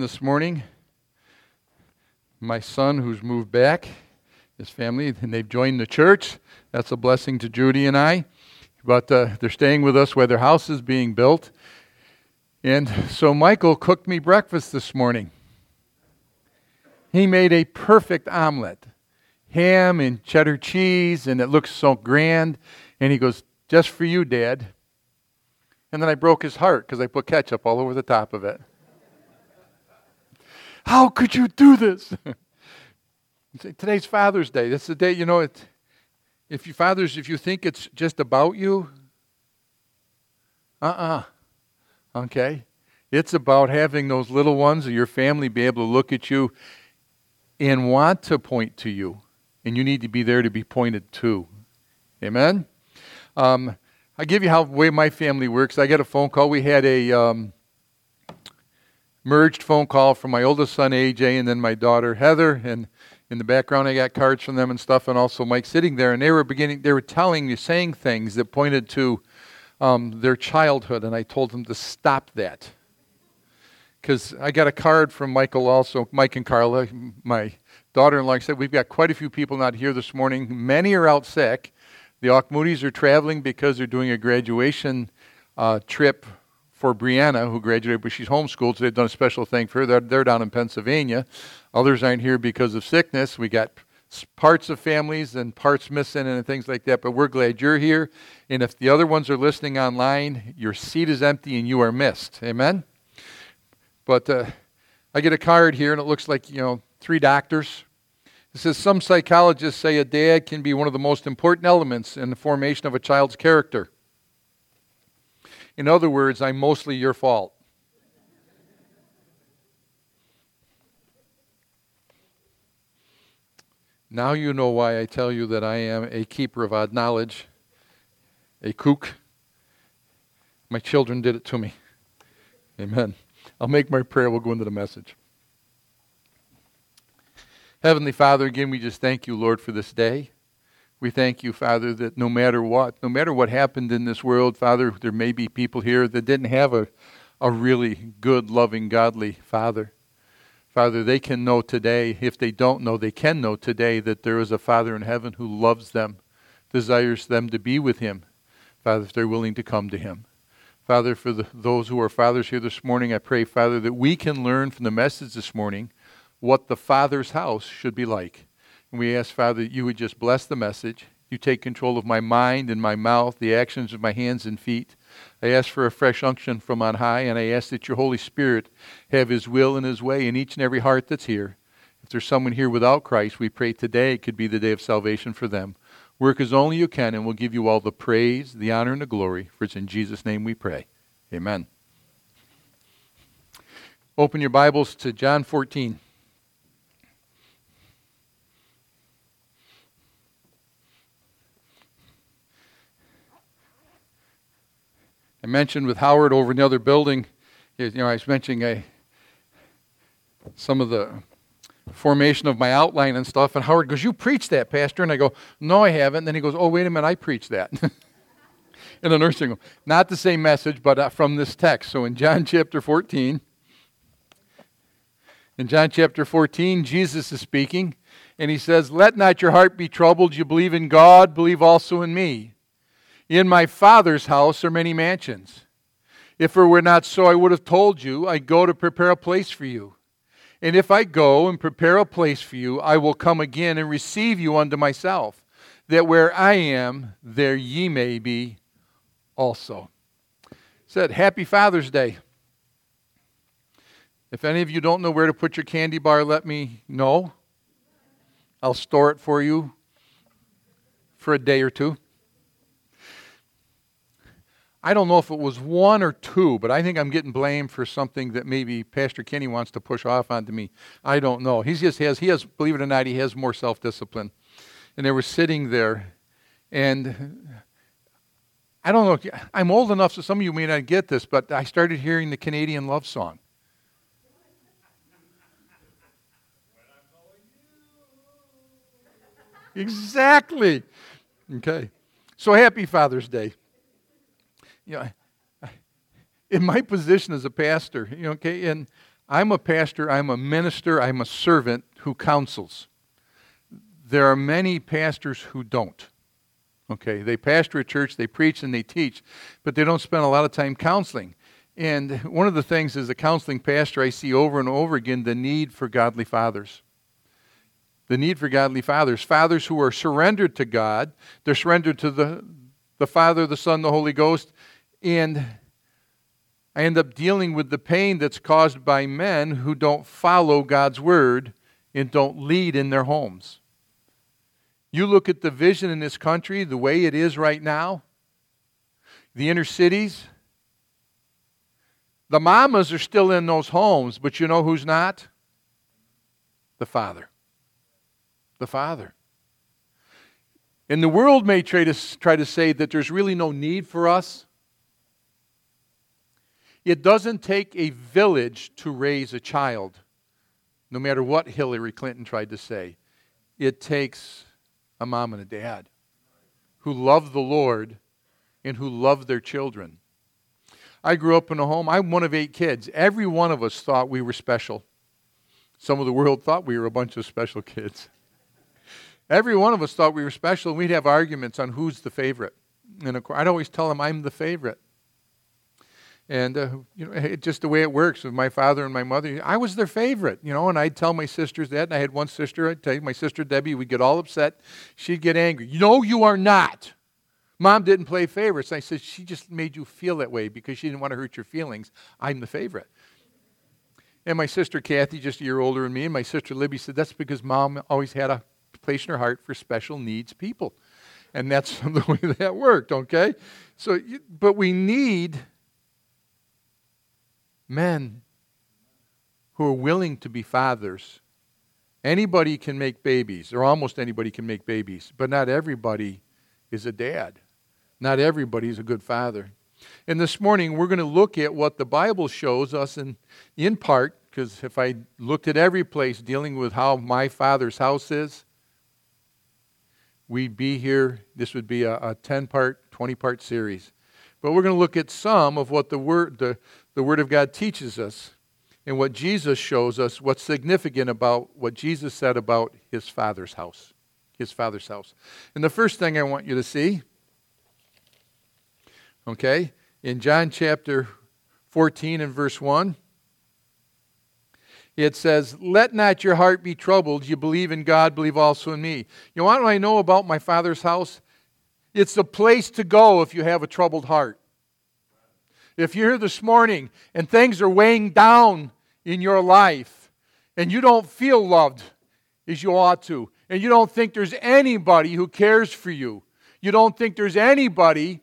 this morning. My son, who's moved back, his family, and they've joined the church. That's a blessing to Judy and I. But uh, they're staying with us while their house is being built. And so Michael cooked me breakfast this morning. He made a perfect omelet ham and cheddar cheese, and it looks so grand. And he goes, Just for you, Dad. And then I broke his heart because I put ketchup all over the top of it. How could you do this? Today's Father's Day. That's the day, you know, it, if you fathers, if you think it's just about you, uh uh-uh. uh Okay? It's about having those little ones of your family be able to look at you and want to point to you. And you need to be there to be pointed to. Amen? Um, I give you how way my family works. I get a phone call. We had a um, merged phone call from my oldest son AJ and then my daughter Heather. And in the background I got cards from them and stuff and also Mike sitting there. And they were beginning they were telling me saying things that pointed to um, their childhood. And I told them to stop that. Because I got a card from Michael also Mike and Carla my daughter-in-law. Said we've got quite a few people not here this morning. Many are out sick. The Moodies are traveling because they're doing a graduation uh, trip for Brianna, who graduated, but she's homeschooled, so they've done a special thing for her. They're, they're down in Pennsylvania. Others aren't here because of sickness. We got parts of families and parts missing and things like that, but we're glad you're here. And if the other ones are listening online, your seat is empty and you are missed. Amen? But uh, I get a card here, and it looks like, you know, three doctors. It says some psychologists say a dad can be one of the most important elements in the formation of a child's character. In other words, I'm mostly your fault. Now you know why I tell you that I am a keeper of odd knowledge, a kook. My children did it to me. Amen. I'll make my prayer. We'll go into the message. Heavenly Father, again, we just thank you, Lord, for this day. We thank you, Father, that no matter what, no matter what happened in this world, Father, there may be people here that didn't have a, a really good, loving, godly Father. Father, they can know today, if they don't know, they can know today that there is a Father in heaven who loves them, desires them to be with Him, Father, if they're willing to come to Him. Father, for the, those who are fathers here this morning, I pray, Father, that we can learn from the message this morning what the Father's house should be like. And we ask, Father, that you would just bless the message. You take control of my mind and my mouth, the actions of my hands and feet. I ask for a fresh unction from on high, and I ask that your Holy Spirit have his will and his way in each and every heart that's here. If there's someone here without Christ, we pray today could be the day of salvation for them. Work as only you can, and we'll give you all the praise, the honor, and the glory. For it's in Jesus' name we pray. Amen. Open your Bibles to John 14. I mentioned with Howard over in the other building, you know, I was mentioning a, some of the formation of my outline and stuff, and Howard goes, You preached that, Pastor? And I go, No, I haven't. And then he goes, Oh, wait a minute, I preached that. in a nursing home. Not the same message, but uh, from this text. So in John chapter 14, in John chapter 14, Jesus is speaking, and he says, Let not your heart be troubled. You believe in God, believe also in me. In my Father's house are many mansions. If it were not so, I would have told you, I go to prepare a place for you. And if I go and prepare a place for you, I will come again and receive you unto myself, that where I am, there ye may be also. Said, Happy Father's Day. If any of you don't know where to put your candy bar, let me know. I'll store it for you for a day or two. I don't know if it was one or two, but I think I'm getting blamed for something that maybe Pastor Kenny wants to push off onto me. I don't know. He just has, he has, believe it or not, he has more self discipline. And they were sitting there, and I don't know, I'm old enough so some of you may not get this, but I started hearing the Canadian love song. exactly. Okay. So happy Father's Day you know, in my position as a pastor, you know, okay, and I'm a pastor, I'm a minister, I'm a servant who counsels. There are many pastors who don't. Okay, they pastor a church, they preach and they teach, but they don't spend a lot of time counseling. And one of the things as a counseling pastor, I see over and over again the need for godly fathers. The need for godly fathers. Fathers who are surrendered to God, they're surrendered to the, the Father, the Son, the Holy Ghost, and I end up dealing with the pain that's caused by men who don't follow God's word and don't lead in their homes. You look at the vision in this country, the way it is right now, the inner cities, the mamas are still in those homes, but you know who's not? The father. The father. And the world may try to, try to say that there's really no need for us. It doesn't take a village to raise a child, no matter what Hillary Clinton tried to say. It takes a mom and a dad who love the Lord and who love their children. I grew up in a home, I'm one of eight kids. Every one of us thought we were special. Some of the world thought we were a bunch of special kids. Every one of us thought we were special, and we'd have arguments on who's the favorite. And of course, I'd always tell them I'm the favorite. And uh, you know, it, just the way it works with my father and my mother, I was their favorite, you know. And I'd tell my sisters that. And I had one sister. I'd tell you, my sister Debbie we'd get all upset. She'd get angry. No, you are not. Mom didn't play favorites. I said she just made you feel that way because she didn't want to hurt your feelings. I'm the favorite. And my sister Kathy, just a year older than me, and my sister Libby said that's because mom always had a place in her heart for special needs people. And that's the way that worked, okay? So, but we need men who are willing to be fathers. Anybody can make babies, or almost anybody can make babies, but not everybody is a dad. Not everybody is a good father. And this morning we're going to look at what the Bible shows us in, in part, because if I looked at every place dealing with how my father's house is, we'd be here. This would be a, a 10 part, 20 part series. But we're going to look at some of what the word, the, the Word of God teaches us and what Jesus shows us, what's significant about what Jesus said about his Father's house. His Father's house. And the first thing I want you to see, okay, in John chapter 14 and verse 1, it says, Let not your heart be troubled. You believe in God, believe also in me. You know what I know about my Father's house? It's the place to go if you have a troubled heart. If you're here this morning and things are weighing down in your life and you don't feel loved as you ought to, and you don't think there's anybody who cares for you, you don't think there's anybody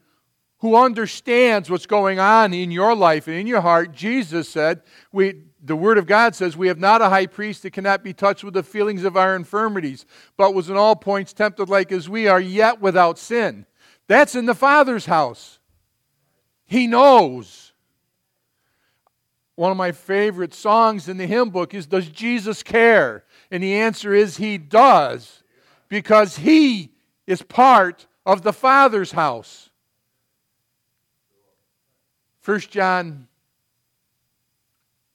who understands what's going on in your life and in your heart, Jesus said, we, the Word of God says, We have not a high priest that cannot be touched with the feelings of our infirmities, but was in all points tempted like as we are, yet without sin. That's in the Father's house. He knows. One of my favorite songs in the hymn book is Does Jesus Care? And the answer is He does, because He is part of the Father's house. 1 John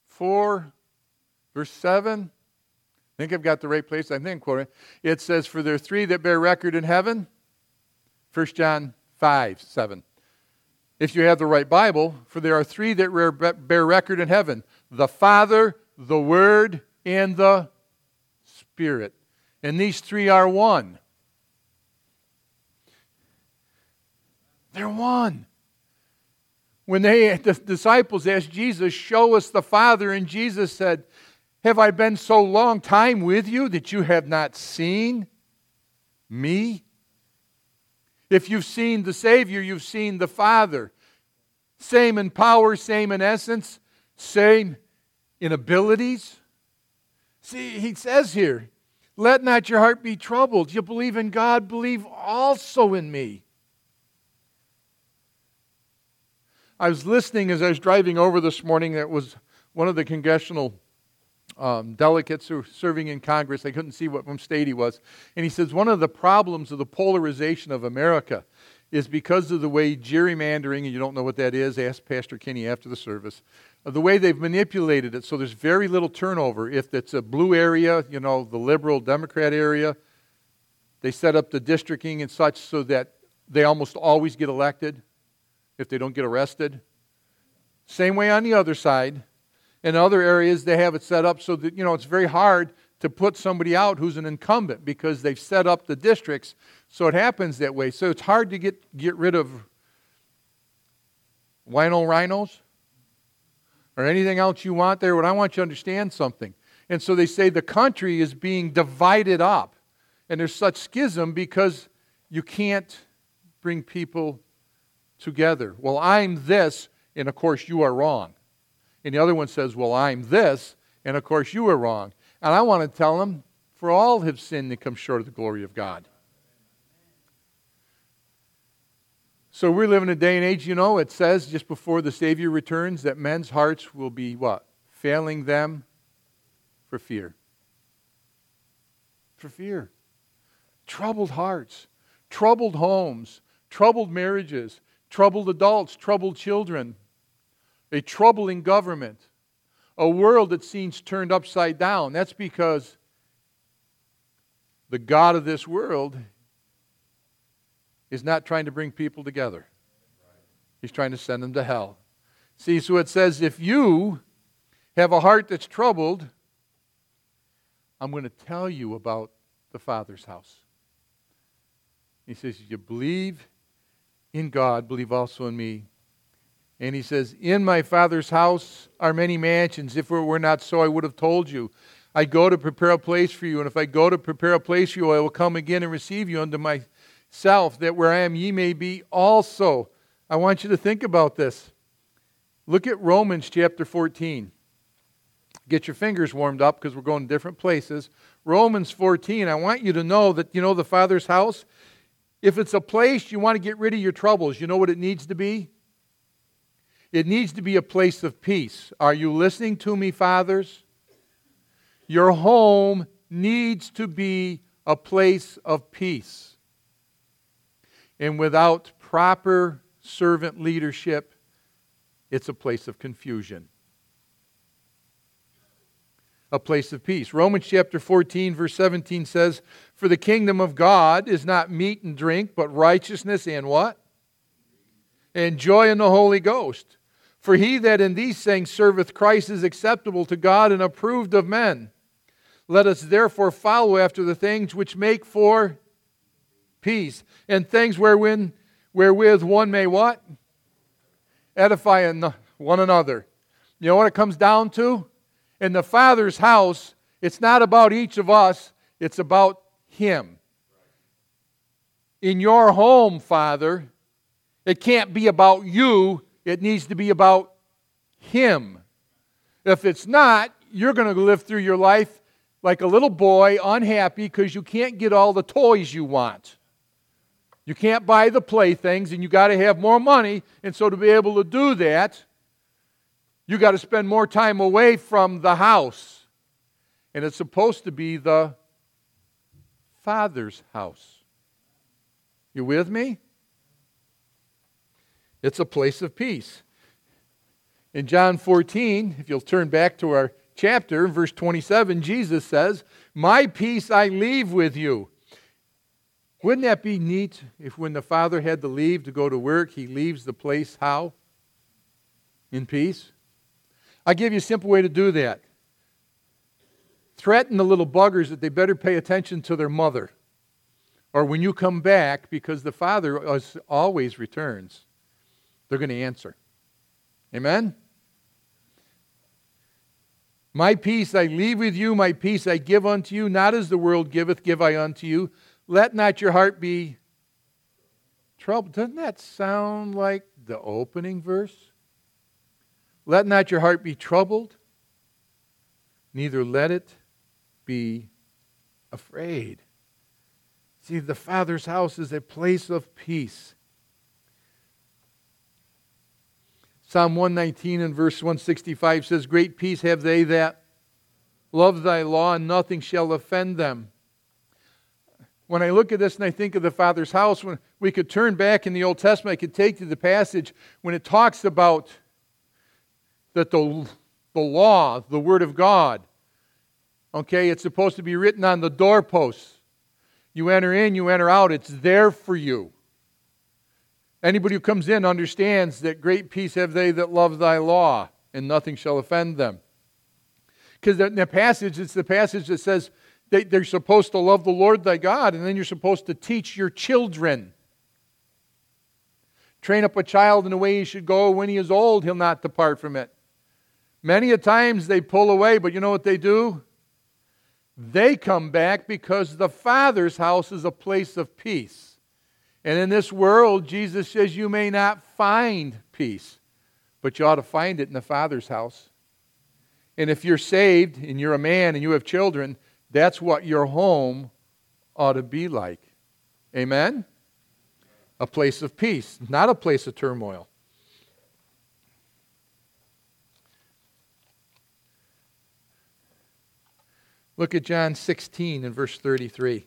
4, verse 7. I think I've got the right place. I think quoting. It says, For there are three that bear record in heaven. 1 John 5, 7 if you have the right Bible, for there are three that bear record in heaven the Father, the Word, and the Spirit. And these three are one. They're one. When they, the disciples asked Jesus, Show us the Father, and Jesus said, Have I been so long time with you that you have not seen me? If you've seen the Savior, you've seen the Father. Same in power, same in essence, same in abilities. See, he says here, let not your heart be troubled. You believe in God, believe also in me. I was listening as I was driving over this morning. That was one of the congressional um, delegates who were serving in Congress. They couldn't see what from state he was. And he says, One of the problems of the polarization of America is because of the way gerrymandering, and you don't know what that is, ask Pastor Kinney after the service, the way they've manipulated it so there's very little turnover. If it's a blue area, you know, the liberal Democrat area, they set up the districting and such so that they almost always get elected if they don't get arrested. Same way on the other side. In other areas, they have it set up so that, you know, it's very hard to put somebody out who's an incumbent because they've set up the districts so it happens that way. So it's hard to get, get rid of wino rhinos or anything else you want there, but I want you to understand something. And so they say the country is being divided up. And there's such schism because you can't bring people together. Well, I'm this, and of course you are wrong. And the other one says, Well, I'm this, and of course you are wrong. And I want to tell them, for all have sinned and come short of the glory of God. So we live in a day and age, you know, it says just before the Savior returns that men's hearts will be what? Failing them for fear. For fear. Troubled hearts, troubled homes, troubled marriages, troubled adults, troubled children, a troubling government, a world that seems turned upside down. That's because the God of this world is not trying to bring people together. He's trying to send them to hell. See, so it says if you have a heart that's troubled, I'm going to tell you about the Father's house. He says, You believe in God, believe also in me. And he says, In my Father's house are many mansions. If it were not so, I would have told you. I go to prepare a place for you, and if I go to prepare a place for you, I will come again and receive you unto myself, that where I am ye may be also. I want you to think about this. Look at Romans chapter 14. Get your fingers warmed up because we're going to different places. Romans 14, I want you to know that, you know, the Father's house, if it's a place you want to get rid of your troubles, you know what it needs to be? It needs to be a place of peace. Are you listening to me, fathers? Your home needs to be a place of peace and without proper servant leadership, it's a place of confusion. A place of peace. Romans chapter 14, verse 17 says, For the kingdom of God is not meat and drink, but righteousness and what? And joy in the Holy Ghost. For he that in these things serveth Christ is acceptable to God and approved of men. Let us therefore follow after the things which make for peace, and things wherewith, wherewith one may what? Edify one another. You know what it comes down to? In the Father's house, it's not about each of us, it's about Him. In your home, Father, it can't be about you, it needs to be about Him. If it's not, you're going to live through your life like a little boy, unhappy because you can't get all the toys you want. You can't buy the playthings, and you got to have more money. And so, to be able to do that, you got to spend more time away from the house. And it's supposed to be the Father's house. You with me? It's a place of peace. In John 14, if you'll turn back to our chapter, verse 27, Jesus says, My peace I leave with you. Wouldn't that be neat if when the father had to leave to go to work, he leaves the place how? In peace? i give you a simple way to do that. Threaten the little buggers that they better pay attention to their mother. Or when you come back, because the father always returns, they're going to answer. Amen? My peace I leave with you, my peace I give unto you, not as the world giveth, give I unto you. Let not your heart be troubled. Doesn't that sound like the opening verse? Let not your heart be troubled, neither let it be afraid. See, the Father's house is a place of peace. Psalm 119 and verse 165 says, Great peace have they that love thy law, and nothing shall offend them when I look at this and I think of the Father's house, when we could turn back in the Old Testament, I could take to the passage when it talks about that the, the law, the Word of God, okay, it's supposed to be written on the doorposts. You enter in, you enter out, it's there for you. Anybody who comes in understands that great peace have they that love thy law, and nothing shall offend them. Because in the passage, it's the passage that says they, they're supposed to love the Lord thy God, and then you're supposed to teach your children. Train up a child in the way he should go. When he is old, he'll not depart from it. Many a times they pull away, but you know what they do? They come back because the Father's house is a place of peace. And in this world, Jesus says you may not find peace, but you ought to find it in the Father's house. And if you're saved and you're a man and you have children, that's what your home ought to be like. Amen? A place of peace, not a place of turmoil. Look at John 16 and verse 33.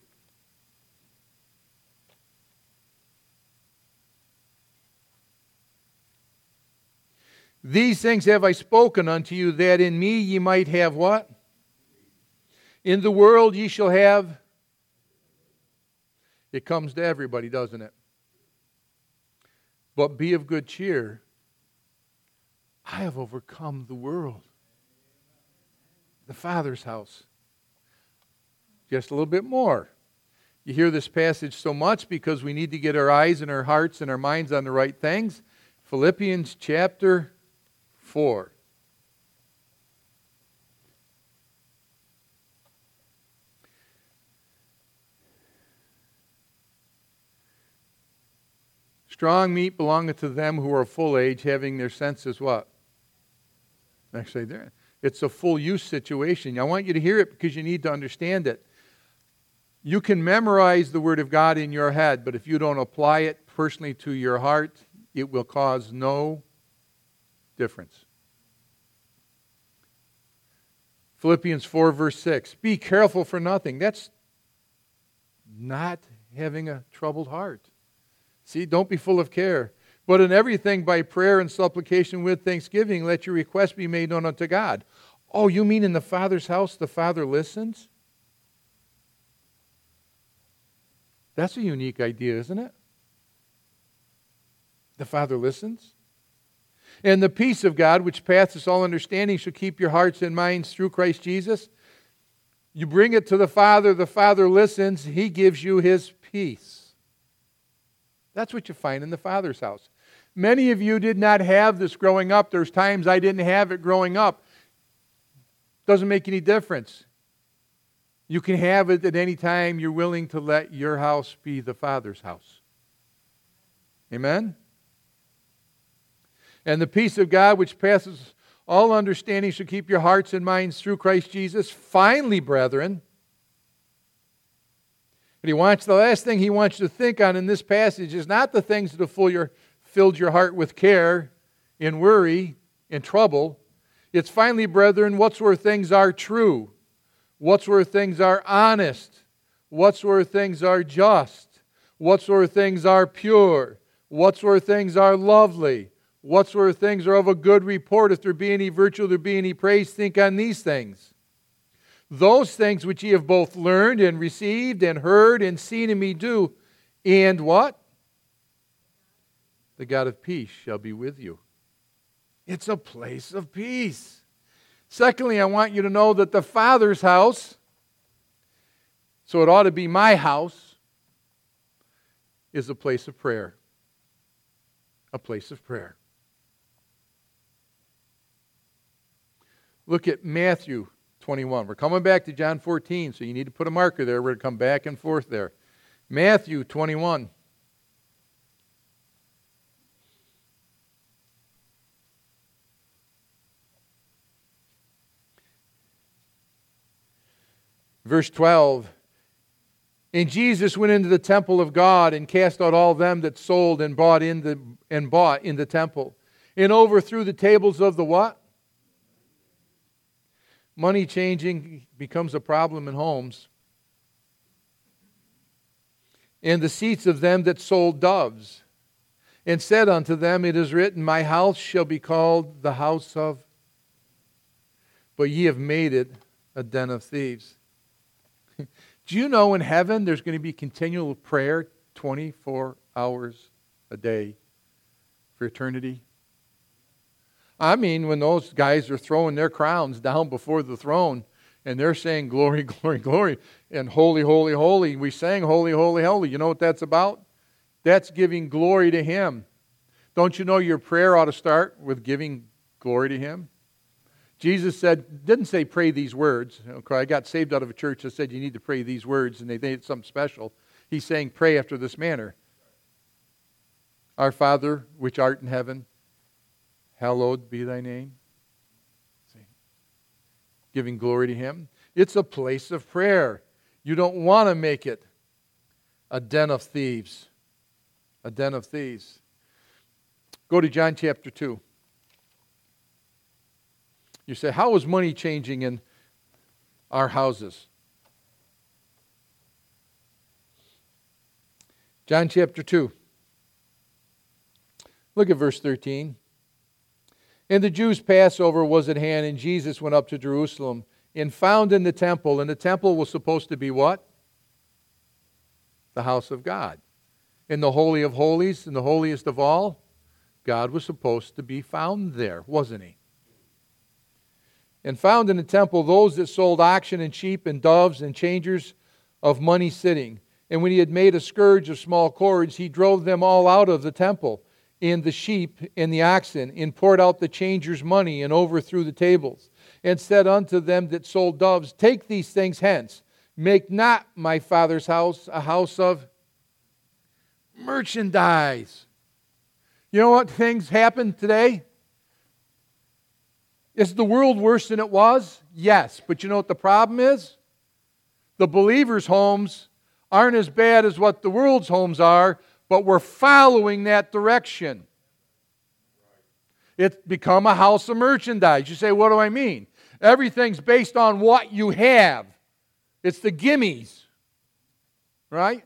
These things have I spoken unto you, that in me ye might have what? In the world ye shall have. It comes to everybody, doesn't it? But be of good cheer. I have overcome the world. The Father's house. Just a little bit more. You hear this passage so much because we need to get our eyes and our hearts and our minds on the right things. Philippians chapter 4. Strong meat belongeth to them who are full age, having their senses what? Actually, there. it's a full use situation. I want you to hear it because you need to understand it. You can memorize the Word of God in your head, but if you don't apply it personally to your heart, it will cause no difference. Philippians 4, verse 6. Be careful for nothing. That's not having a troubled heart. See, don't be full of care. But in everything, by prayer and supplication with thanksgiving, let your requests be made known unto God. Oh, you mean in the Father's house the Father listens? That's a unique idea, isn't it? The Father listens. And the peace of God, which passeth all understanding, shall keep your hearts and minds through Christ Jesus. You bring it to the Father, the Father listens, He gives you His peace. That's what you find in the Father's house. Many of you did not have this growing up. There's times I didn't have it growing up. Doesn't make any difference. You can have it at any time you're willing to let your house be the Father's house. Amen? And the peace of God, which passes all understanding, shall keep your hearts and minds through Christ Jesus. Finally, brethren, but he wants the last thing he wants you to think on in this passage is not the things that have fill your, filled your heart with care and worry and trouble. It's finally, brethren, whatsoever things are true, whatsoever things are honest, whatsoever things are just, whatsoever things are pure, whatsoever things are lovely Whatsoever things are of a good report, if there be any virtue, there be any praise, think on these things. Those things which ye have both learned and received and heard and seen in me do, and what? The God of peace shall be with you. It's a place of peace. Secondly, I want you to know that the Father's house, so it ought to be my house, is a place of prayer. A place of prayer. Look at Matthew 21. We're coming back to John 14, so you need to put a marker there. We're going to come back and forth there. Matthew 21. Verse 12. And Jesus went into the temple of God and cast out all them that sold and bought in the and bought in the temple, and overthrew the tables of the what? Money changing becomes a problem in homes. and the seats of them that sold doves, and said unto them, It is written, My house shall be called the house of, but ye have made it a den of thieves. Do you know in heaven there's going to be continual prayer 24 hours a day for eternity? I mean, when those guys are throwing their crowns down before the throne and they're saying, Glory, glory, glory, and holy, holy, holy, we sang holy, holy, holy. You know what that's about? That's giving glory to Him. Don't you know your prayer ought to start with giving glory to Him? Jesus said, didn't say pray these words. Okay, I got saved out of a church that said you need to pray these words and they did something special. He's saying pray after this manner. Our Father, which art in heaven, hallowed be thy name. See? Giving glory to him. It's a place of prayer. You don't want to make it a den of thieves. A den of thieves. Go to John chapter 2. You say, How is money changing in our houses? John chapter 2. Look at verse 13. And the Jews' Passover was at hand, and Jesus went up to Jerusalem and found in the temple, and the temple was supposed to be what? The house of God. In the Holy of Holies, in the holiest of all, God was supposed to be found there, wasn't he? And found in the temple those that sold oxen and sheep and doves and changers of money sitting. And when he had made a scourge of small cords, he drove them all out of the temple and the sheep and the oxen, and poured out the changers' money, and overthrew the tables, and said unto them that sold doves, Take these things hence. Make not my father's house a house of merchandise. You know what things happen today? Is the world worse than it was? Yes. But you know what the problem is? The believers' homes aren't as bad as what the world's homes are, but we're following that direction. It's become a house of merchandise. You say, what do I mean? Everything's based on what you have. It's the gimmies. Right?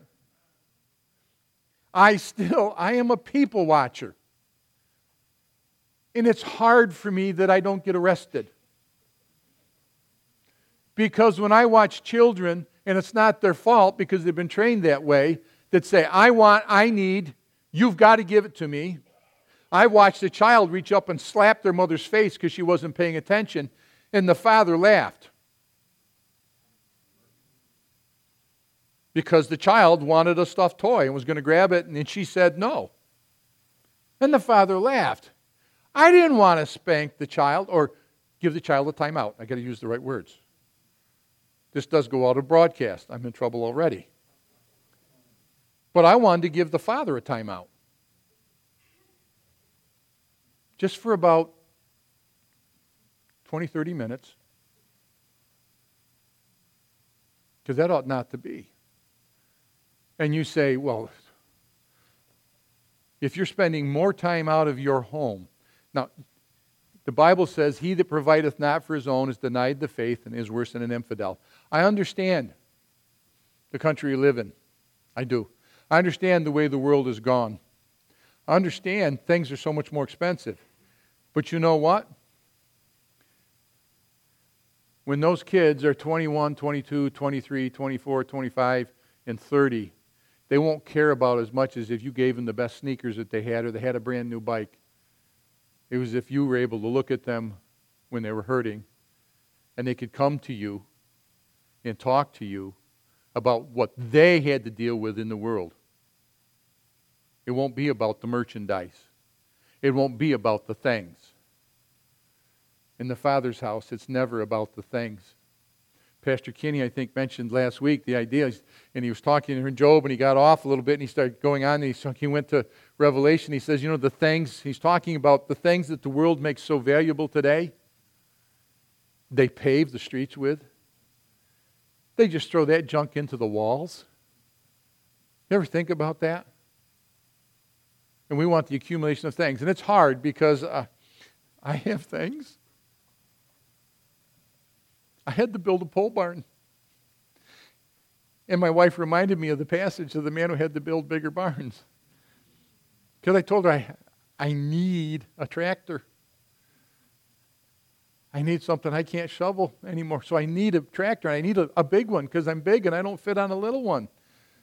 I still, I am a people watcher. And it's hard for me that I don't get arrested. Because when I watch children, and it's not their fault because they've been trained that way, that say, I want, I need, you've got to give it to me. I watched a child reach up and slap their mother's face because she wasn't paying attention, and the father laughed. Because the child wanted a stuffed toy and was going to grab it, and she said no. And the father laughed. I didn't want to spank the child or give the child a timeout. I got to use the right words. This does go out of broadcast. I'm in trouble already. But I wanted to give the father a timeout. Just for about 20, 30 minutes. Because that ought not to be. And you say, well, if you're spending more time out of your home. Now, the Bible says, He that provideth not for his own is denied the faith and is worse than an infidel. I understand the country you live in. I do. I understand the way the world has gone. I understand things are so much more expensive. But you know what? When those kids are 21, 22, 23, 24, 25, and 30, they won't care about as much as if you gave them the best sneakers that they had or they had a brand new bike. It was if you were able to look at them when they were hurting and they could come to you and talk to you about what they had to deal with in the world. It won't be about the merchandise. It won't be about the things. In the Father's house, it's never about the things. Pastor Kinney, I think, mentioned last week the idea, and he was talking in Job, and he got off a little bit, and he started going on, and he, he went to Revelation. He says, You know, the things, he's talking about the things that the world makes so valuable today, they pave the streets with. They just throw that junk into the walls. You ever think about that? And we want the accumulation of things. And it's hard because uh, I have things. I had to build a pole barn. And my wife reminded me of the passage of the man who had to build bigger barns. Because I told her, I, I need a tractor. I need something I can't shovel anymore. So I need a tractor. I need a, a big one because I'm big and I don't fit on a little one.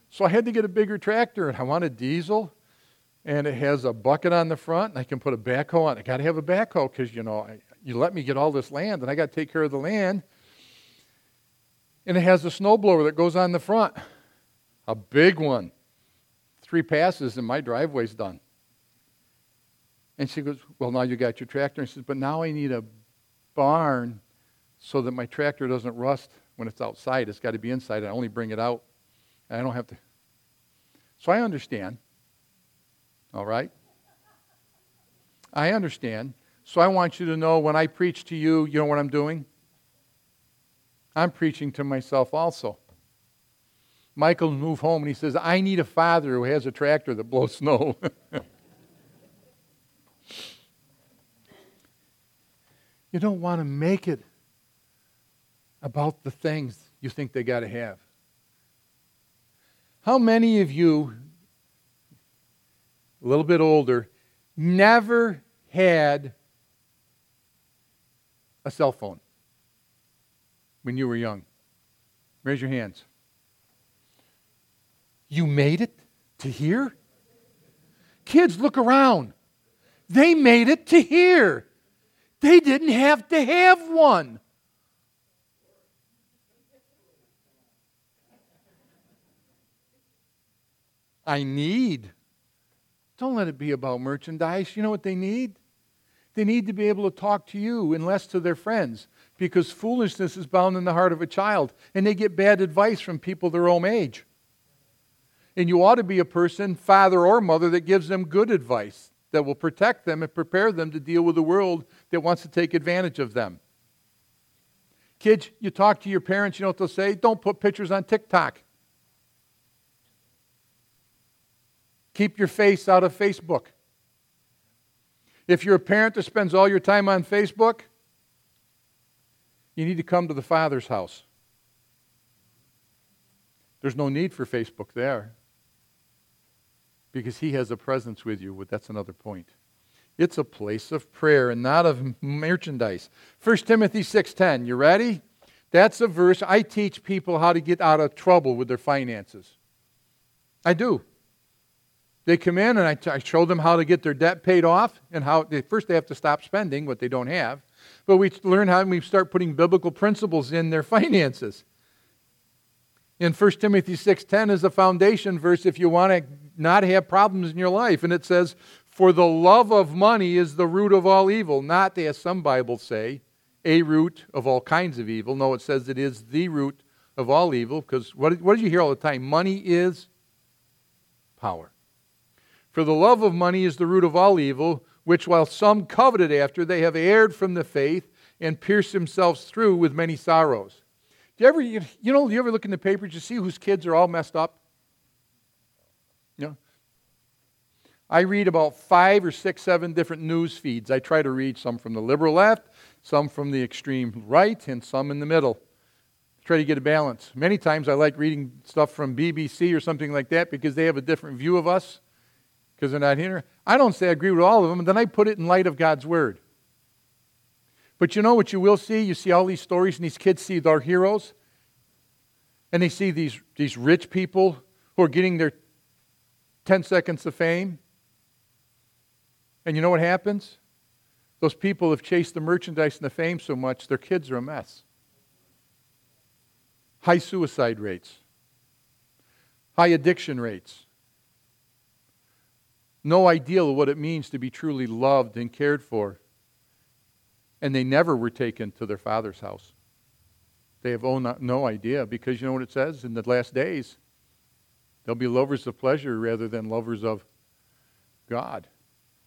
So I had to get a bigger tractor and I wanted diesel and it has a bucket on the front and I can put a backhoe on. I got to have a backhoe because, you know, I, you let me get all this land and I got to take care of the land. And it has a snowblower that goes on the front, a big one. Three passes and my driveway's done. And she goes, Well, now you got your tractor. And she says, But now I need a barn so that my tractor doesn't rust when it's outside. It's got to be inside. I only bring it out. and I don't have to. So I understand. All right? I understand. So I want you to know when I preach to you, you know what I'm doing? I'm preaching to myself also. Michael moved home and he says, I need a father who has a tractor that blows snow. You don't want to make it about the things you think they got to have. How many of you, a little bit older, never had a cell phone when you were young? Raise your hands. You made it to here? Kids, look around. They made it to here. They didn't have to have one. I need. Don't let it be about merchandise. You know what they need? They need to be able to talk to you and less to their friends because foolishness is bound in the heart of a child and they get bad advice from people their own age. And you ought to be a person, father or mother, that gives them good advice that will protect them and prepare them to deal with the world that wants to take advantage of them. Kids, you talk to your parents, you know what they'll say? Don't put pictures on TikTok. Keep your face out of Facebook. If you're a parent that spends all your time on Facebook, you need to come to the Father's house. There's no need for Facebook there because He has a presence with you. But that's another point. It's a place of prayer and not of merchandise. 1 Timothy 6:10. You ready? That's a verse I teach people how to get out of trouble with their finances. I do. They come in and I, t- I show them how to get their debt paid off and how they, first they have to stop spending what they don't have. But we learn how we start putting biblical principles in their finances. In 1 Timothy 6:10 is a foundation verse if you want to not have problems in your life and it says for the love of money is the root of all evil, not, as some Bibles say, a root of all kinds of evil. No, it says it is the root of all evil, because what, what did you hear all the time? Money is power. For the love of money is the root of all evil, which while some coveted after, they have erred from the faith and pierced themselves through with many sorrows. Do you ever, you, know, you ever look in the papers, you see whose kids are all messed up? You know, I read about five or six, seven different news feeds. I try to read some from the liberal left, some from the extreme right, and some in the middle. Try to get a balance. Many times I like reading stuff from BBC or something like that because they have a different view of us because they're not here. I don't say I agree with all of them, and then I put it in light of God's Word. But you know what you will see? You see all these stories, and these kids see their heroes, and they see these, these rich people who are getting their 10 seconds of fame and you know what happens? Those people have chased the merchandise and the fame so much, their kids are a mess. High suicide rates, high addiction rates. No idea of what it means to be truly loved and cared for. And they never were taken to their father's house. They have no idea because you know what it says in the last days? They'll be lovers of pleasure rather than lovers of God.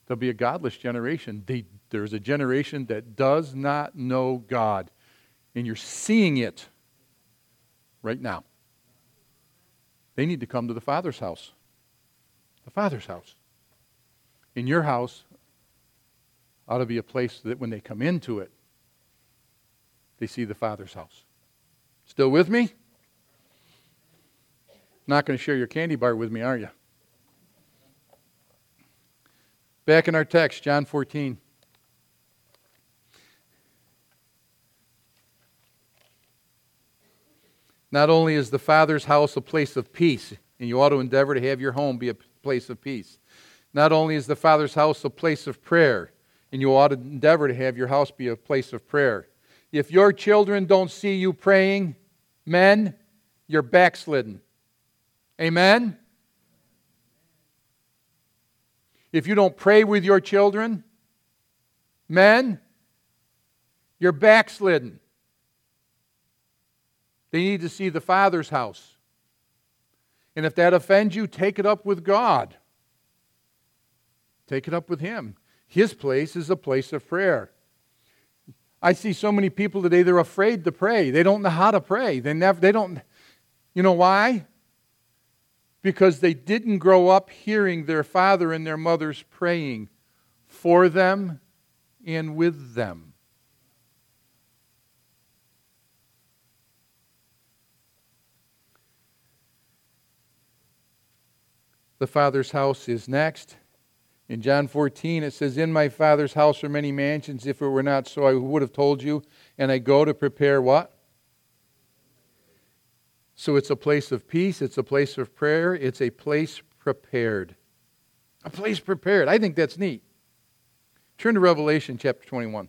There'll be a godless generation. They, there's a generation that does not know God. And you're seeing it right now. They need to come to the Father's house. The Father's house. In your house ought to be a place that when they come into it, they see the Father's house. Still with me? Not going to share your candy bar with me, are you? Back in our text, John 14. Not only is the Father's house a place of peace, and you ought to endeavor to have your home be a place of peace. Not only is the Father's house a place of prayer, and you ought to endeavor to have your house be a place of prayer. If your children don't see you praying, men, you're backslidden. Amen? If you don't pray with your children, men, you're backslidden. They need to see the Father's house. And if that offends you, take it up with God. Take it up with Him. His place is a place of prayer. I see so many people today, they're afraid to pray. They don't know how to pray. They never they don't you know why? Because they didn't grow up hearing their father and their mothers praying for them and with them. The Father's house is next. In John 14, it says, In my Father's house are many mansions. If it were not so, I would have told you. And I go to prepare what? So it's a place of peace, it's a place of prayer, it's a place prepared. A place prepared. I think that's neat. Turn to Revelation chapter 21.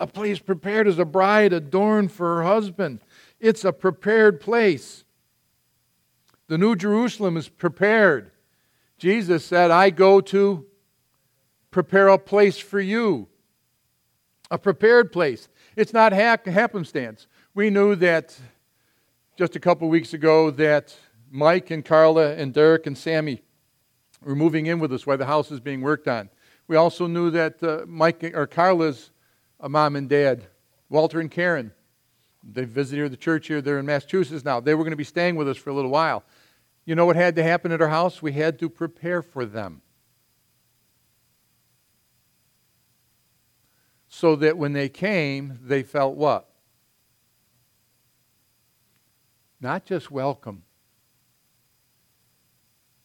a place prepared as a bride adorned for her husband. It's a prepared place. The New Jerusalem is prepared. Jesus said, I go to prepare a place for you. A prepared place. It's not happenstance. We knew that just a couple weeks ago that Mike and Carla and Derek and Sammy were moving in with us while the house is being worked on. We also knew that uh, Mike or Carla's a mom and dad, Walter and Karen. They visited the church here. They're in Massachusetts now. They were going to be staying with us for a little while. You know what had to happen at our house? We had to prepare for them. So that when they came, they felt what? Not just welcome,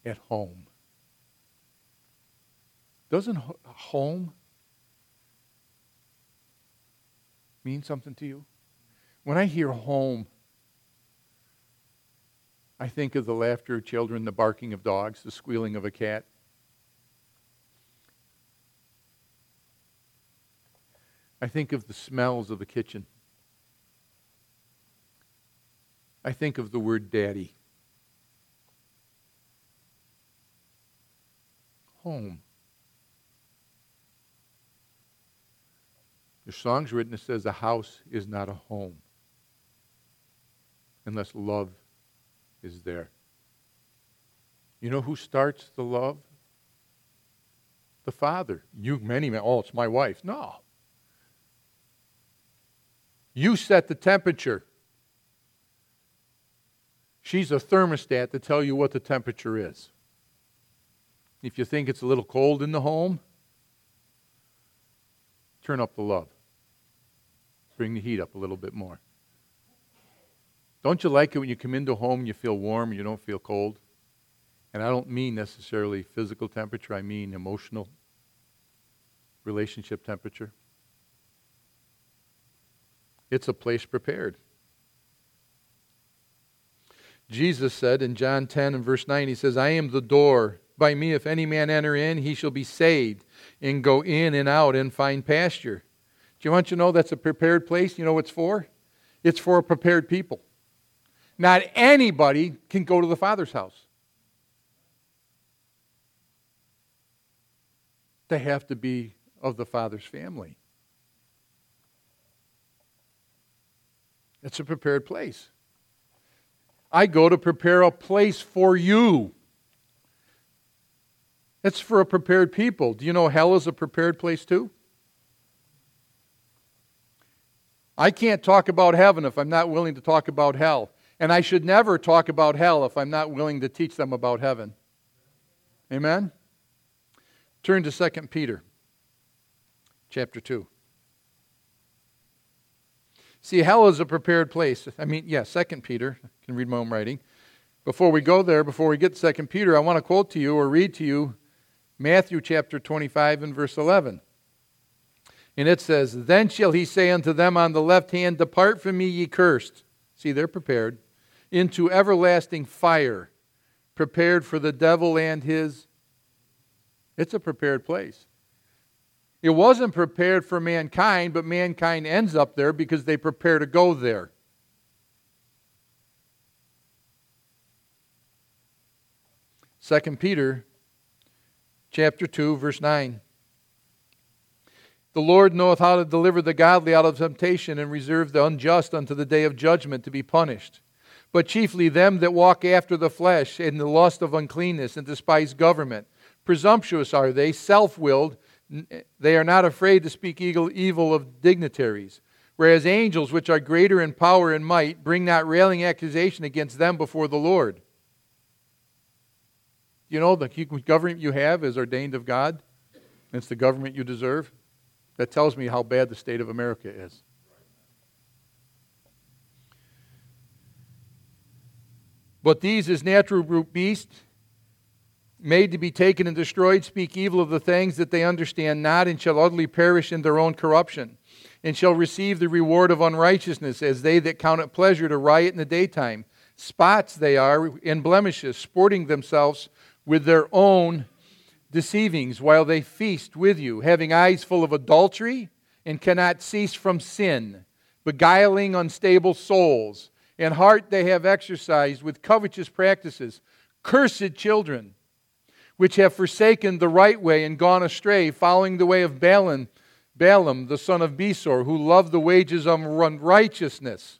at home. Doesn't home mean something to you? When I hear home, I think of the laughter of children, the barking of dogs, the squealing of a cat. I think of the smells of the kitchen. I think of the word daddy. Home. The song's written that says a house is not a home unless love is there. You know who starts the love? The father. You, many men, oh, it's my wife. No. You set the temperature. She's a thermostat to tell you what the temperature is. If you think it's a little cold in the home, turn up the love bring the heat up a little bit more. Don't you like it when you come into home and you feel warm and you don't feel cold? And I don't mean necessarily physical temperature, I mean emotional relationship temperature. It's a place prepared. Jesus said in John 10 and verse 9, He says, I am the door. By me, if any man enter in, he shall be saved and go in and out and find pasture. You want you to know that's a prepared place? You know what it's for? It's for a prepared people. Not anybody can go to the Father's house. They have to be of the Father's family. It's a prepared place. I go to prepare a place for you. It's for a prepared people. Do you know hell is a prepared place too? I can't talk about heaven if I'm not willing to talk about hell. And I should never talk about hell if I'm not willing to teach them about heaven. Amen? Turn to 2 Peter chapter 2. See, hell is a prepared place. I mean, yeah, 2 Peter. I can read my own writing. Before we go there, before we get to 2 Peter, I want to quote to you or read to you Matthew chapter 25 and verse 11. And it says, Then shall he say unto them on the left hand, Depart from me, ye cursed. See, they're prepared. Into everlasting fire, prepared for the devil and his. It's a prepared place. It wasn't prepared for mankind, but mankind ends up there because they prepare to go there. Second Peter chapter 2 verse 9 The Lord knoweth how to deliver the godly out of temptation and reserve the unjust unto the day of judgment to be punished but chiefly them that walk after the flesh in the lust of uncleanness and despise government presumptuous are they self-willed they are not afraid to speak evil of dignitaries. Whereas angels, which are greater in power and might, bring not railing accusation against them before the Lord. You know, the government you have is ordained of God. It's the government you deserve. That tells me how bad the state of America is. But these, as natural brute beasts, made to be taken and destroyed, speak evil of the things that they understand not, and shall utterly perish in their own corruption, and shall receive the reward of unrighteousness, as they that count it pleasure to riot in the daytime. Spots they are and blemishes, sporting themselves with their own deceivings, while they feast with you, having eyes full of adultery, and cannot cease from sin, beguiling unstable souls. And heart they have exercised with covetous practices. Cursed children! which have forsaken the right way and gone astray, following the way of Balaam, Balaam the son of Bosor, who loved the wages of unrighteousness,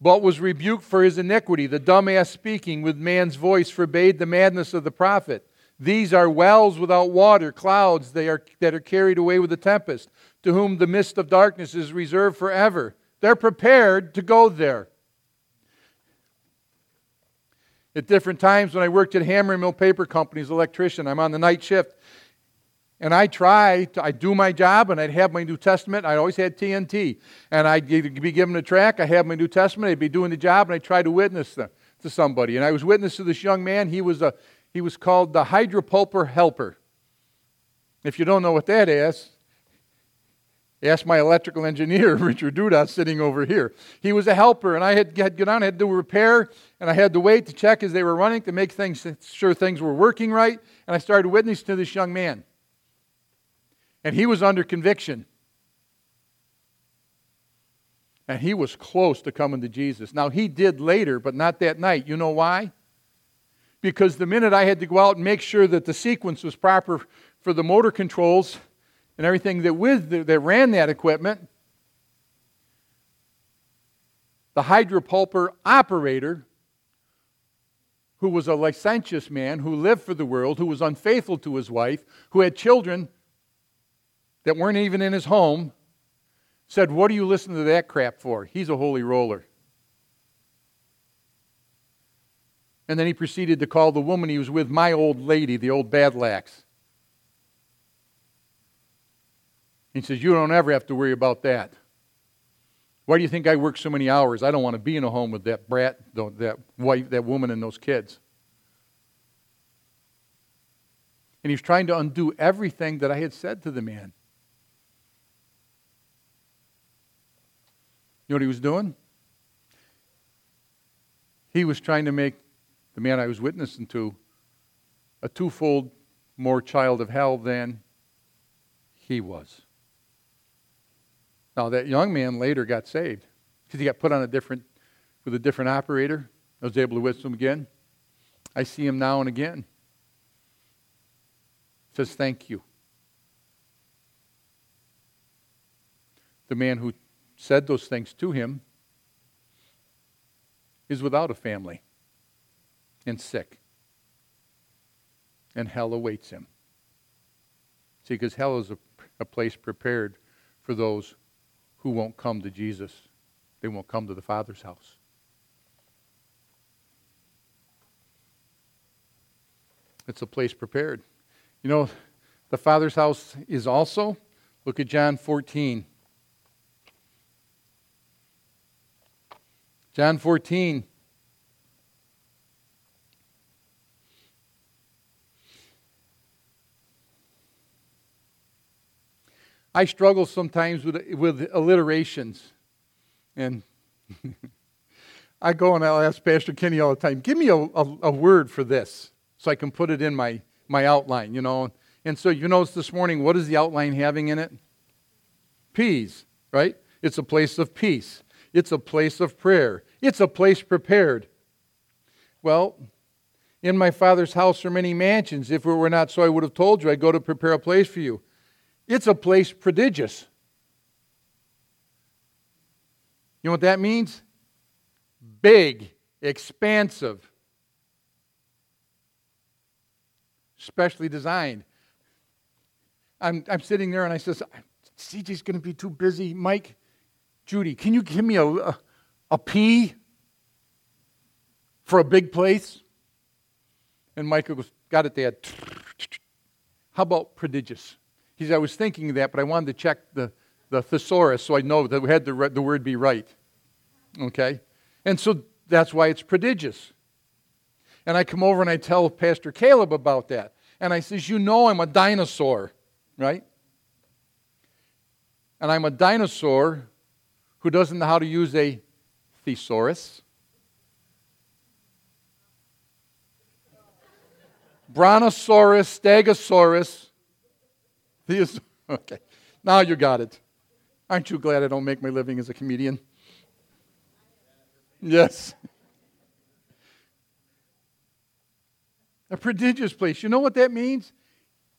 but was rebuked for his iniquity. The dumb ass speaking with man's voice forbade the madness of the prophet. These are wells without water, clouds they are, that are carried away with the tempest, to whom the mist of darkness is reserved forever. They're prepared to go there. At different times when I worked at Hammermill Paper Company's electrician, I'm on the night shift. And I try, to, I do my job, and I'd have my New Testament. I always had TNT. And I'd be given a track, I have my New Testament, I'd be doing the job, and I'd try to witness to, to somebody. And I was witness to this young man. He was, a, he was called the hydropulper helper. If you don't know what that is, Ask my electrical engineer, Richard Duda, sitting over here. He was a helper, and I had, had get on, I had to do repair, and I had to wait to check as they were running to make things sure things were working right. And I started witnessing to this young man. And he was under conviction. And he was close to coming to Jesus. Now, he did later, but not that night. You know why? Because the minute I had to go out and make sure that the sequence was proper for the motor controls, and everything that with that ran that equipment, the hydropulper operator, who was a licentious man, who lived for the world, who was unfaithful to his wife, who had children that weren't even in his home, said, What do you listen to that crap for? He's a holy roller. And then he proceeded to call the woman he was with my old lady, the old Badlax. He says, You don't ever have to worry about that. Why do you think I work so many hours? I don't want to be in a home with that brat, that wife, that woman, and those kids. And he's trying to undo everything that I had said to the man. You know what he was doing? He was trying to make the man I was witnessing to a twofold more child of hell than he was. Now, that young man later got saved because he got put on a different, with a different operator. I was able to witness him again. I see him now and again. says thank you. The man who said those things to him is without a family and sick. And hell awaits him. See, because hell is a, a place prepared for those who won't come to Jesus, they won't come to the Father's house. It's a place prepared. You know, the Father's house is also, look at John 14. John 14. I struggle sometimes with, with alliterations. And I go and I'll ask Pastor Kenny all the time, give me a, a, a, word for this so I can put it in my, my outline, you know. And so you notice this morning, what is the outline having in it? Peace, right? It's a place of peace. It's a place of prayer. It's a place prepared. Well, in my Father's house are many mansions. If it were not so, I would have told you, I'd go to prepare a place for you. It's a place prodigious. You know what that means? Big, expansive, specially designed. I'm, I'm sitting there and I says, CJ's going to be too busy. Mike, Judy, can you give me a, a, a P for a big place? And Michael goes, Got it, Dad. How about prodigious? He said, I was thinking that, but I wanted to check the, the thesaurus so I know that we had the, the word be right. Okay? And so that's why it's prodigious. And I come over and I tell Pastor Caleb about that. And I says, You know I'm a dinosaur, right? And I'm a dinosaur who doesn't know how to use a thesaurus. Brontosaurus, Stegosaurus, These, okay. Now you got it. Aren't you glad I don't make my living as a comedian? Yes. A prodigious place. You know what that means?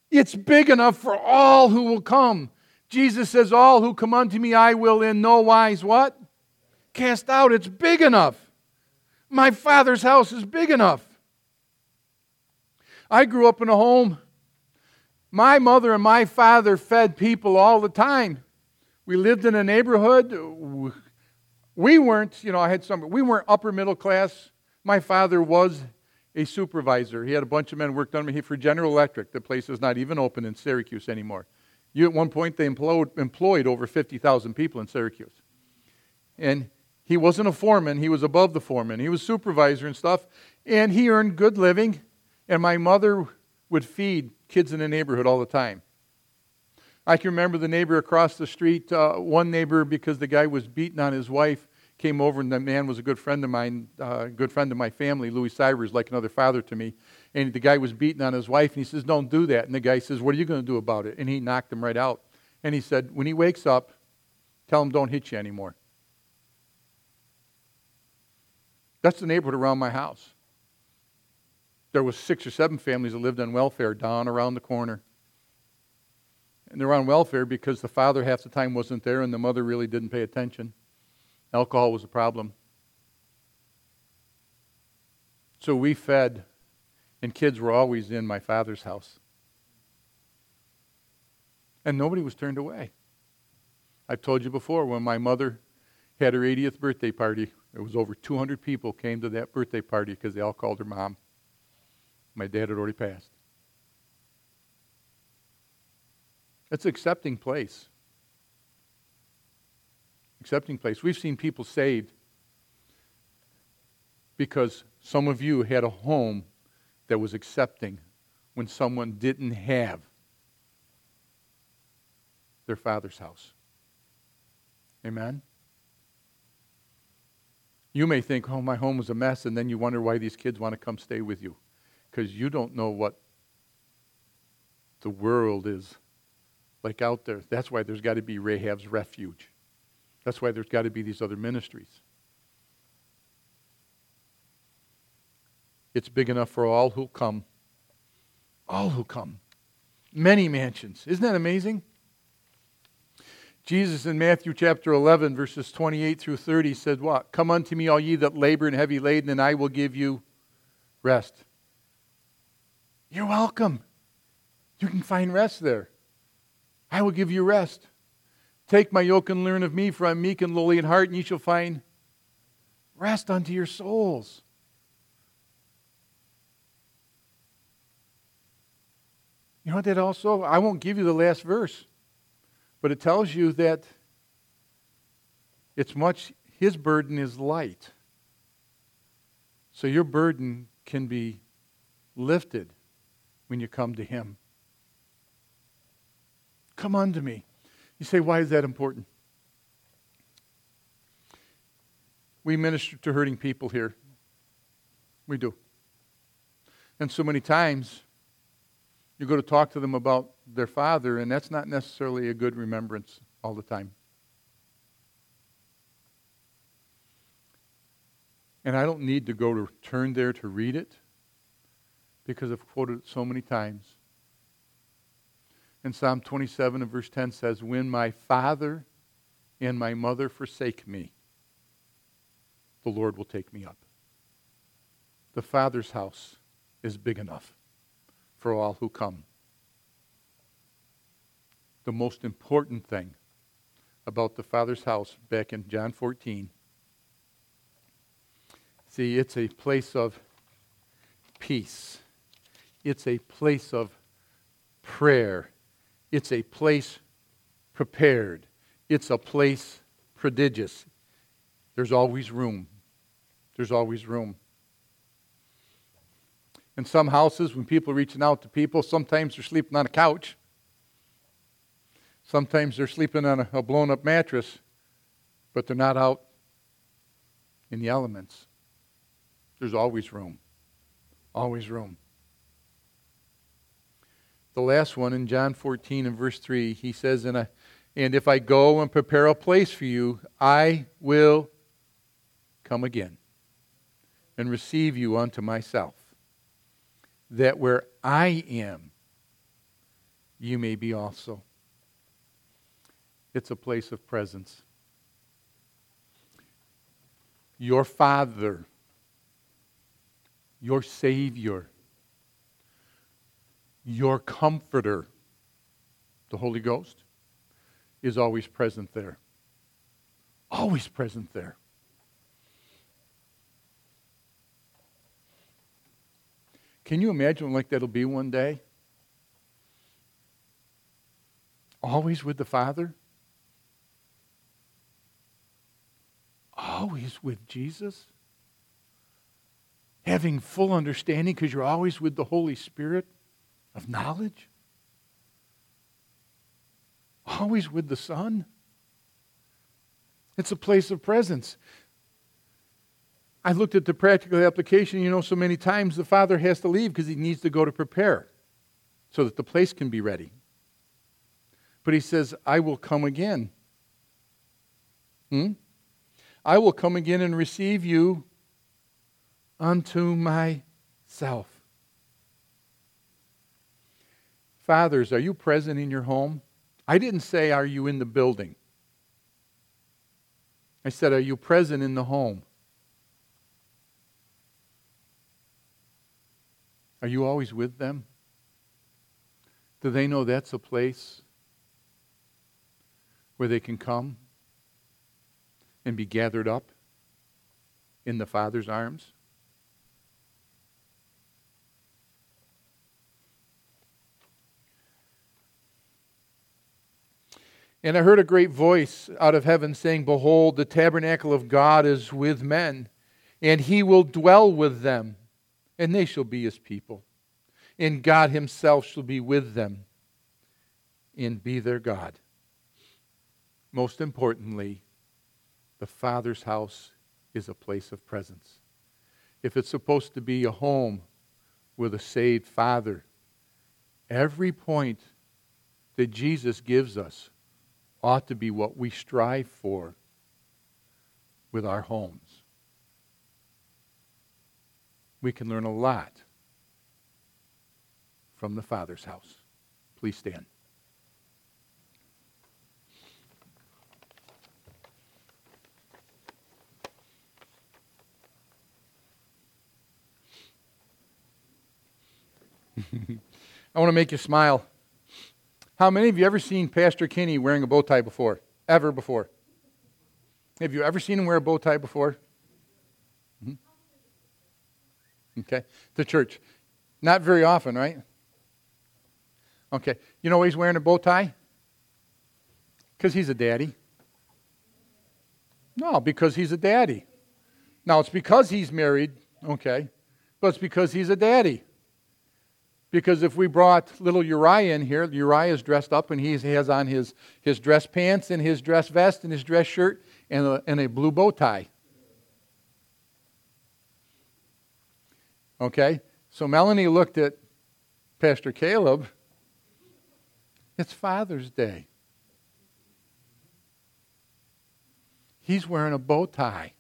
It's big enough for all who will come. Jesus says, All who come unto me, I will in no wise what? Cast out. It's big enough. My father's house is big enough. I grew up in a home my mother and my father fed people all the time. We lived in a neighborhood. We weren't, you know, I had some, we weren't upper middle class. My father was a supervisor. He had a bunch of men worked under me for General Electric. The place is not even open in Syracuse anymore. You, at one point, they employed, employed over 50,000 people in Syracuse. And he wasn't a foreman, he was above the foreman. He was supervisor and stuff. And he earned good living. And my mother would feed kids in the neighborhood all the time. I can remember the neighbor across the street, uh, one neighbor, because the guy was beating on his wife, came over, and the man was a good friend of mine, a uh, good friend of my family. Louis Cybers, like another father to me. And the guy was beating on his wife, and he says, Don't do that. And the guy says, What are you going to do about it? And he knocked him right out. And he said, When he wakes up, tell him don't hit you anymore. That's the neighborhood around my house there was six or seven families that lived on welfare down around the corner. And they're on welfare because the father half the time wasn't there and the mother really didn't pay attention. Alcohol was a problem. So we fed, and kids were always in my father's house. And nobody was turned away. I've told you before, when my mother had her 80th birthday party, there was over 200 people came to that birthday party because they all called her mom. My dad had already passed. It's an accepting place. Accepting place. We've seen people saved because some of you had a home that was accepting when someone didn't have their father's house. Amen? You may think, oh, my home was a mess, and then you wonder why these kids want to come stay with you because you don't know what the world is like out there. That's why there's got to be Rahab's refuge. That's why there's got to be these other ministries. It's big enough for all who come. All who come. Many mansions. Isn't that amazing? Jesus in Matthew chapter 11, verses 28 through 30 said, What? Come unto me, all ye that labor and heavy laden, and I will give you rest. You're welcome. You can find rest there. I will give you rest. Take my yoke and learn of me, for I'm meek and lowly in heart, and ye shall find rest unto your souls. You know what that also? I won't give you the last verse, but it tells you that it's much, his burden is light. So your burden can be lifted when you come to him. Come unto me. You say, why is that important? We minister to hurting people here. We do. And so many times, you go to talk to them about their father, and that's not necessarily a good remembrance all the time. And I don't need to go to turn there to read it because I've quoted it so many times. In Psalm 27 and verse 10 says, When my father and my mother forsake me, the Lord will take me up. The Father's house is big enough for all who come. The most important thing about the Father's house back in John 14 see, it's a place of peace, it's a place of prayer, it's a place prepared, it's a place prodigious. There's always room. There's always room. In some houses, when people are reaching out to people, sometimes they're sleeping on a couch. Sometimes they're sleeping on a, a blown up mattress, but they're not out in the elements. There's always room. Always room. The last one in John 14 and verse 3, he says, And if I go and prepare a place for you, I will come again and receive you unto myself that where I am, you may be also. It's a place of presence. Your Father, your Savior, your Comforter, the Holy Ghost, is always present there. Always present there. Can you imagine like that'll be one day? Always with the Father? Always with Jesus? Having full understanding because you're always with the Holy Spirit of knowledge? Always with the Son? It's a place of presence. I looked at the practical application. You know, so many times the father has to leave because he needs to go to prepare so that the place can be ready. But he says, I will come again. Hmm? I will come again and receive you unto myself. Fathers, are you present in your home? I didn't say, Are you in the building? I said, Are you present in the home? Are you always with them? Do they know that's a place where they can come and be gathered up in the Father's arms? And I heard a great voice out of heaven saying, Behold, the tabernacle of God is with men, and he will dwell with them and they shall be his people. And God himself shall be with them and be their God. Most importantly, the Father's house is a place of presence. If it's supposed to be a home with a saved Father, every point that Jesus gives us ought to be what we strive for with our homes we can learn a lot from the Father's house. Please stand. I want to make you smile. How many of you ever seen Pastor Kinney wearing a bow tie before? Ever before? Have you ever seen him wear a bow tie before? hmm Okay. The church. Not very often, right? Okay. You know why he's wearing a bow tie? Because he's a daddy. No, because he's a daddy. Now, it's because he's married, okay, but it's because he's a daddy. Because if we brought little Uriah in here, Uriah is dressed up and he has on his, his dress pants and his dress vest and his dress shirt and a, and a blue bow tie. Okay? So Melanie looked at Pastor Caleb. It's Father's Day. He's wearing a bow tie.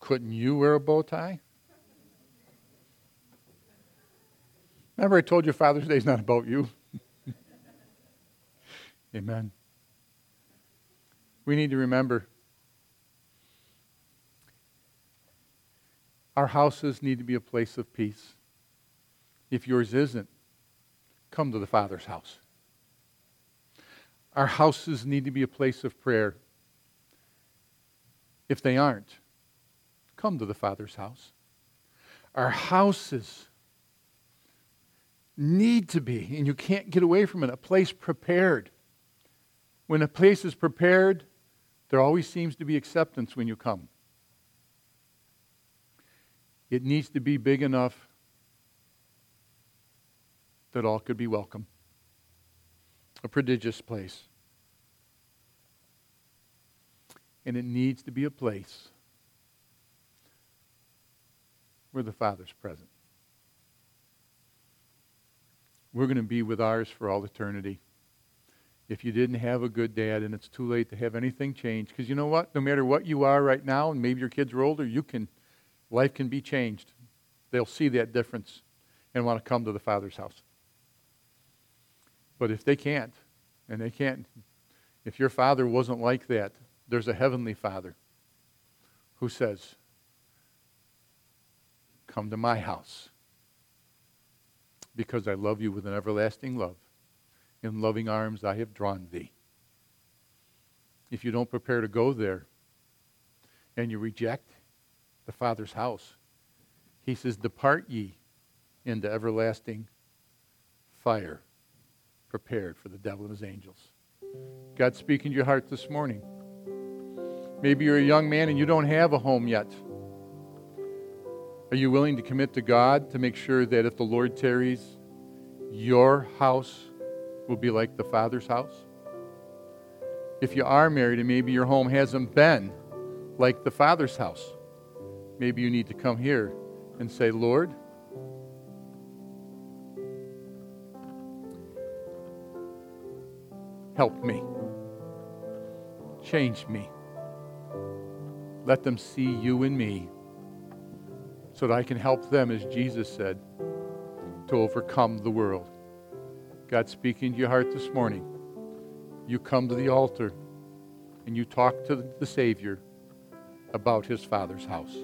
Couldn't you wear a bow tie? Remember, I told you Father's Day is not about you? Amen. We need to remember our houses need to be a place of peace. If yours isn't, come to the Father's house. Our houses need to be a place of prayer. If they aren't, come to the Father's house. Our houses need to be, and you can't get away from it, a place prepared. When a place is prepared, there always seems to be acceptance when you come. It needs to be big enough that all could be welcome. A prodigious place. And it needs to be a place where the Father's present. We're going to be with ours for all eternity. If you didn't have a good dad and it's too late to have anything change, because you know what? No matter what you are right now, and maybe your kids are older, you can, life can be changed. They'll see that difference and want to come to the Father's house. But if they can't, and they can't, if your father wasn't like that, there's a heavenly Father who says, Come to my house because I love you with an everlasting love. In loving arms I have drawn thee. If you don't prepare to go there and you reject the Father's house, he says, Depart ye into everlasting fire prepared for the devil and his angels. God speaking to your heart this morning. Maybe you're a young man and you don't have a home yet. Are you willing to commit to God to make sure that if the Lord tarries, your house will be like the Father's house? If you are married and maybe your home hasn't been like the Father's house, maybe you need to come here and say, Lord, help me, change me. Let them see you in me so that I can help them, as Jesus said, to overcome the world. God speaking to your heart this morning. You come to the altar and you talk to the Savior about his Father's house.